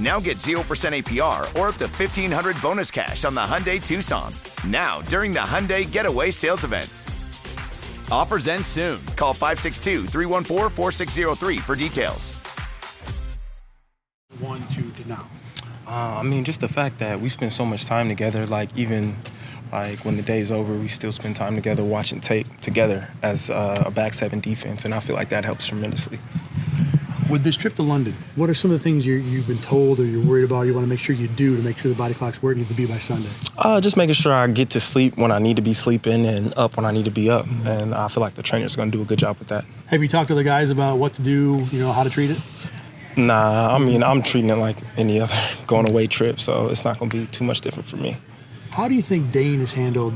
Now get 0% APR or up to 1500 bonus cash on the Hyundai Tucson. Now, during the Hyundai Getaway Sales Event. Offers end soon. Call 562 314 4603 for details. One, two to now. Uh, I mean, just the fact that we spend so much time together, like even like when the day's over, we still spend time together watching tape together as uh, a back seven defense, and I feel like that helps tremendously. With this trip to London, what are some of the things you have been told or you're worried about? You want to make sure you do to make sure the body clock's where it needs to be by Sunday. Uh, just making sure I get to sleep when I need to be sleeping and up when I need to be up, mm-hmm. and I feel like the trainer's going to do a good job with that. Have you talked to the guys about what to do? You know how to treat it. Nah, I mean I'm treating it like any other going away trip, so it's not going to be too much different for me. How do you think Dane has handled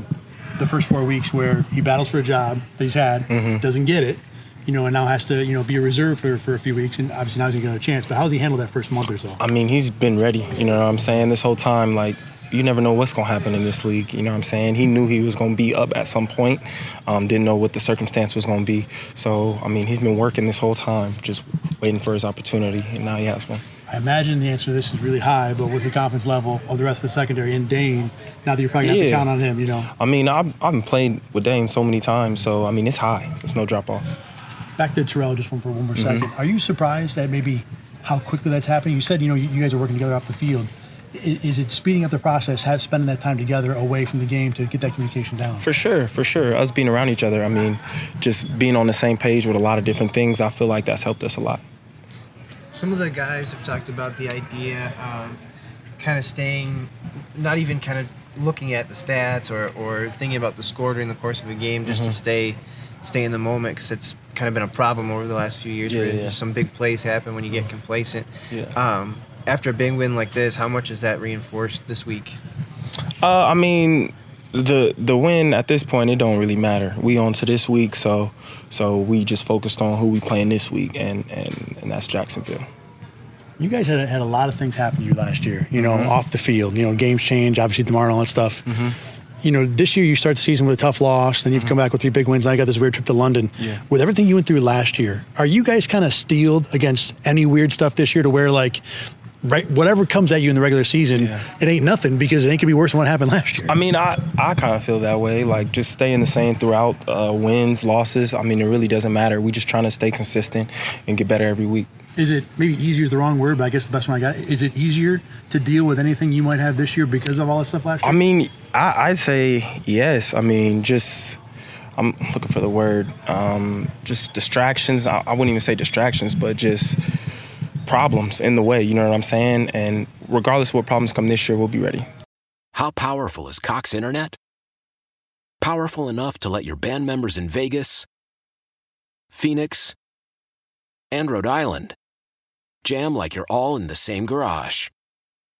the first four weeks where he battles for a job that he's had, mm-hmm. doesn't get it, you know, and now has to, you know, be a reserve for, for a few weeks, and obviously now he's gonna get another chance. But how's he handled that first month or so? I mean, he's been ready. You know what I'm saying? This whole time, like you never know what's going to happen in this league. You know what I'm saying? He knew he was going to be up at some point, um, didn't know what the circumstance was going to be. So, I mean, he's been working this whole time, just waiting for his opportunity, and now he has one. I imagine the answer to this is really high, but what's the confidence level of the rest of the secondary in Dane now that you're probably going to count on him, you know? I mean, I've, I've been playing with Dane so many times, so, I mean, it's high. It's no drop off. Back to Terrel, just one for one more mm-hmm. second. Are you surprised that maybe how quickly that's happening? You said, you know, you, you guys are working together off the field is it speeding up the process, have spending that time together away from the game to get that communication down? For sure, for sure. Us being around each other, I mean, just being on the same page with a lot of different things, I feel like that's helped us a lot. Some of the guys have talked about the idea of kind of staying, not even kind of looking at the stats or, or thinking about the score during the course of a game, just mm-hmm. to stay stay in the moment because it's kind of been a problem over the last few years. Yeah, where yeah. some big plays happen when you get complacent. Yeah. Um, after a big win like this, how much is that reinforced this week? Uh, I mean, the the win at this point it don't really matter. We on to this week, so so we just focused on who we playing this week, and and, and that's Jacksonville. You guys had had a lot of things happen to you last year. You know, mm-hmm. off the field. You know, games change. Obviously, tomorrow, and all that stuff. Mm-hmm. You know, this year you start the season with a tough loss, then you've mm-hmm. come back with three big wins. Now you got this weird trip to London. Yeah. With everything you went through last year, are you guys kind of steeled against any weird stuff this year to where like right whatever comes at you in the regular season yeah. it ain't nothing because it ain't gonna be worse than what happened last year i mean i i kind of feel that way like just staying the same throughout uh, wins losses i mean it really doesn't matter we just trying to stay consistent and get better every week is it maybe easier is the wrong word but i guess the best one i got is it easier to deal with anything you might have this year because of all this stuff last year i mean I, i'd say yes i mean just I'm looking for the word. Um, just distractions. I, I wouldn't even say distractions, but just problems in the way, you know what I'm saying? And regardless of what problems come this year, we'll be ready. How powerful is Cox Internet? Powerful enough to let your band members in Vegas, Phoenix, and Rhode Island jam like you're all in the same garage.